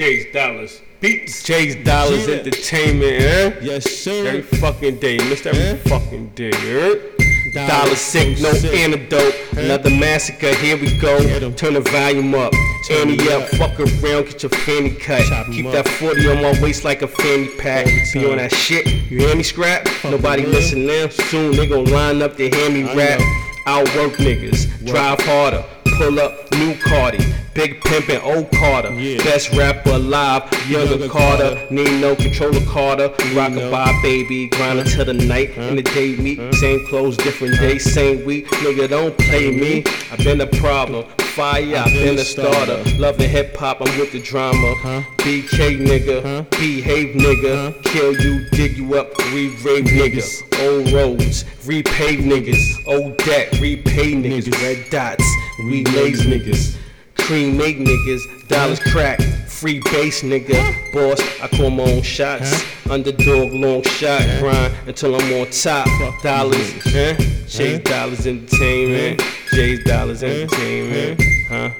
Chase Dollars. Beats. Chase Dollars Yeah. Entertainment, eh? Yes, sir. Every fucking day, missed every Eh? fucking day, eh? Dollar Dollar sick, no sick. antidote. Another massacre, here we go. Turn the volume up. Turn it up, fuck around, get your fanny cut. Chop Keep that 40 on my waist like a fanny pack. Be on that shit, you hear me scrap? Nobody man. listen now. Soon they gon' line up to hear me I rap. know. Outwork niggas, drive harder, pull up new Cardi. Big pimpin' old Carter, Yeah. best rapper alive, younger Younger Carter. Carter. Need no controller Carter, rock a bye baby, grind until the night. In the day meet, uh-huh. same clothes, different day, same week. Nigga, don't play me. I've been a problem. Fire, I've been a starter. Loving hip hop, I'm with the drama. Huh? BK nigga, Huh? behave nigga. Kill you, dig you up, re-rape niggas. Old roads, repave niggas. Old debt, repay niggas. Niggas. Red dots, we relays niggas. Cream make niggas, dollars crack, free base nigga. Boss, I call my own shots. Underdog, long shot, grind until I'm on top. Dollars, huh? Chase Dollars Entertainment. Chase Dollars Entertainment, huh?